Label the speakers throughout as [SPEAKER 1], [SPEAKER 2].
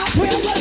[SPEAKER 1] my prayer
[SPEAKER 2] was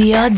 [SPEAKER 2] Radio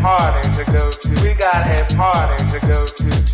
[SPEAKER 3] party to go to. We got a party to go to.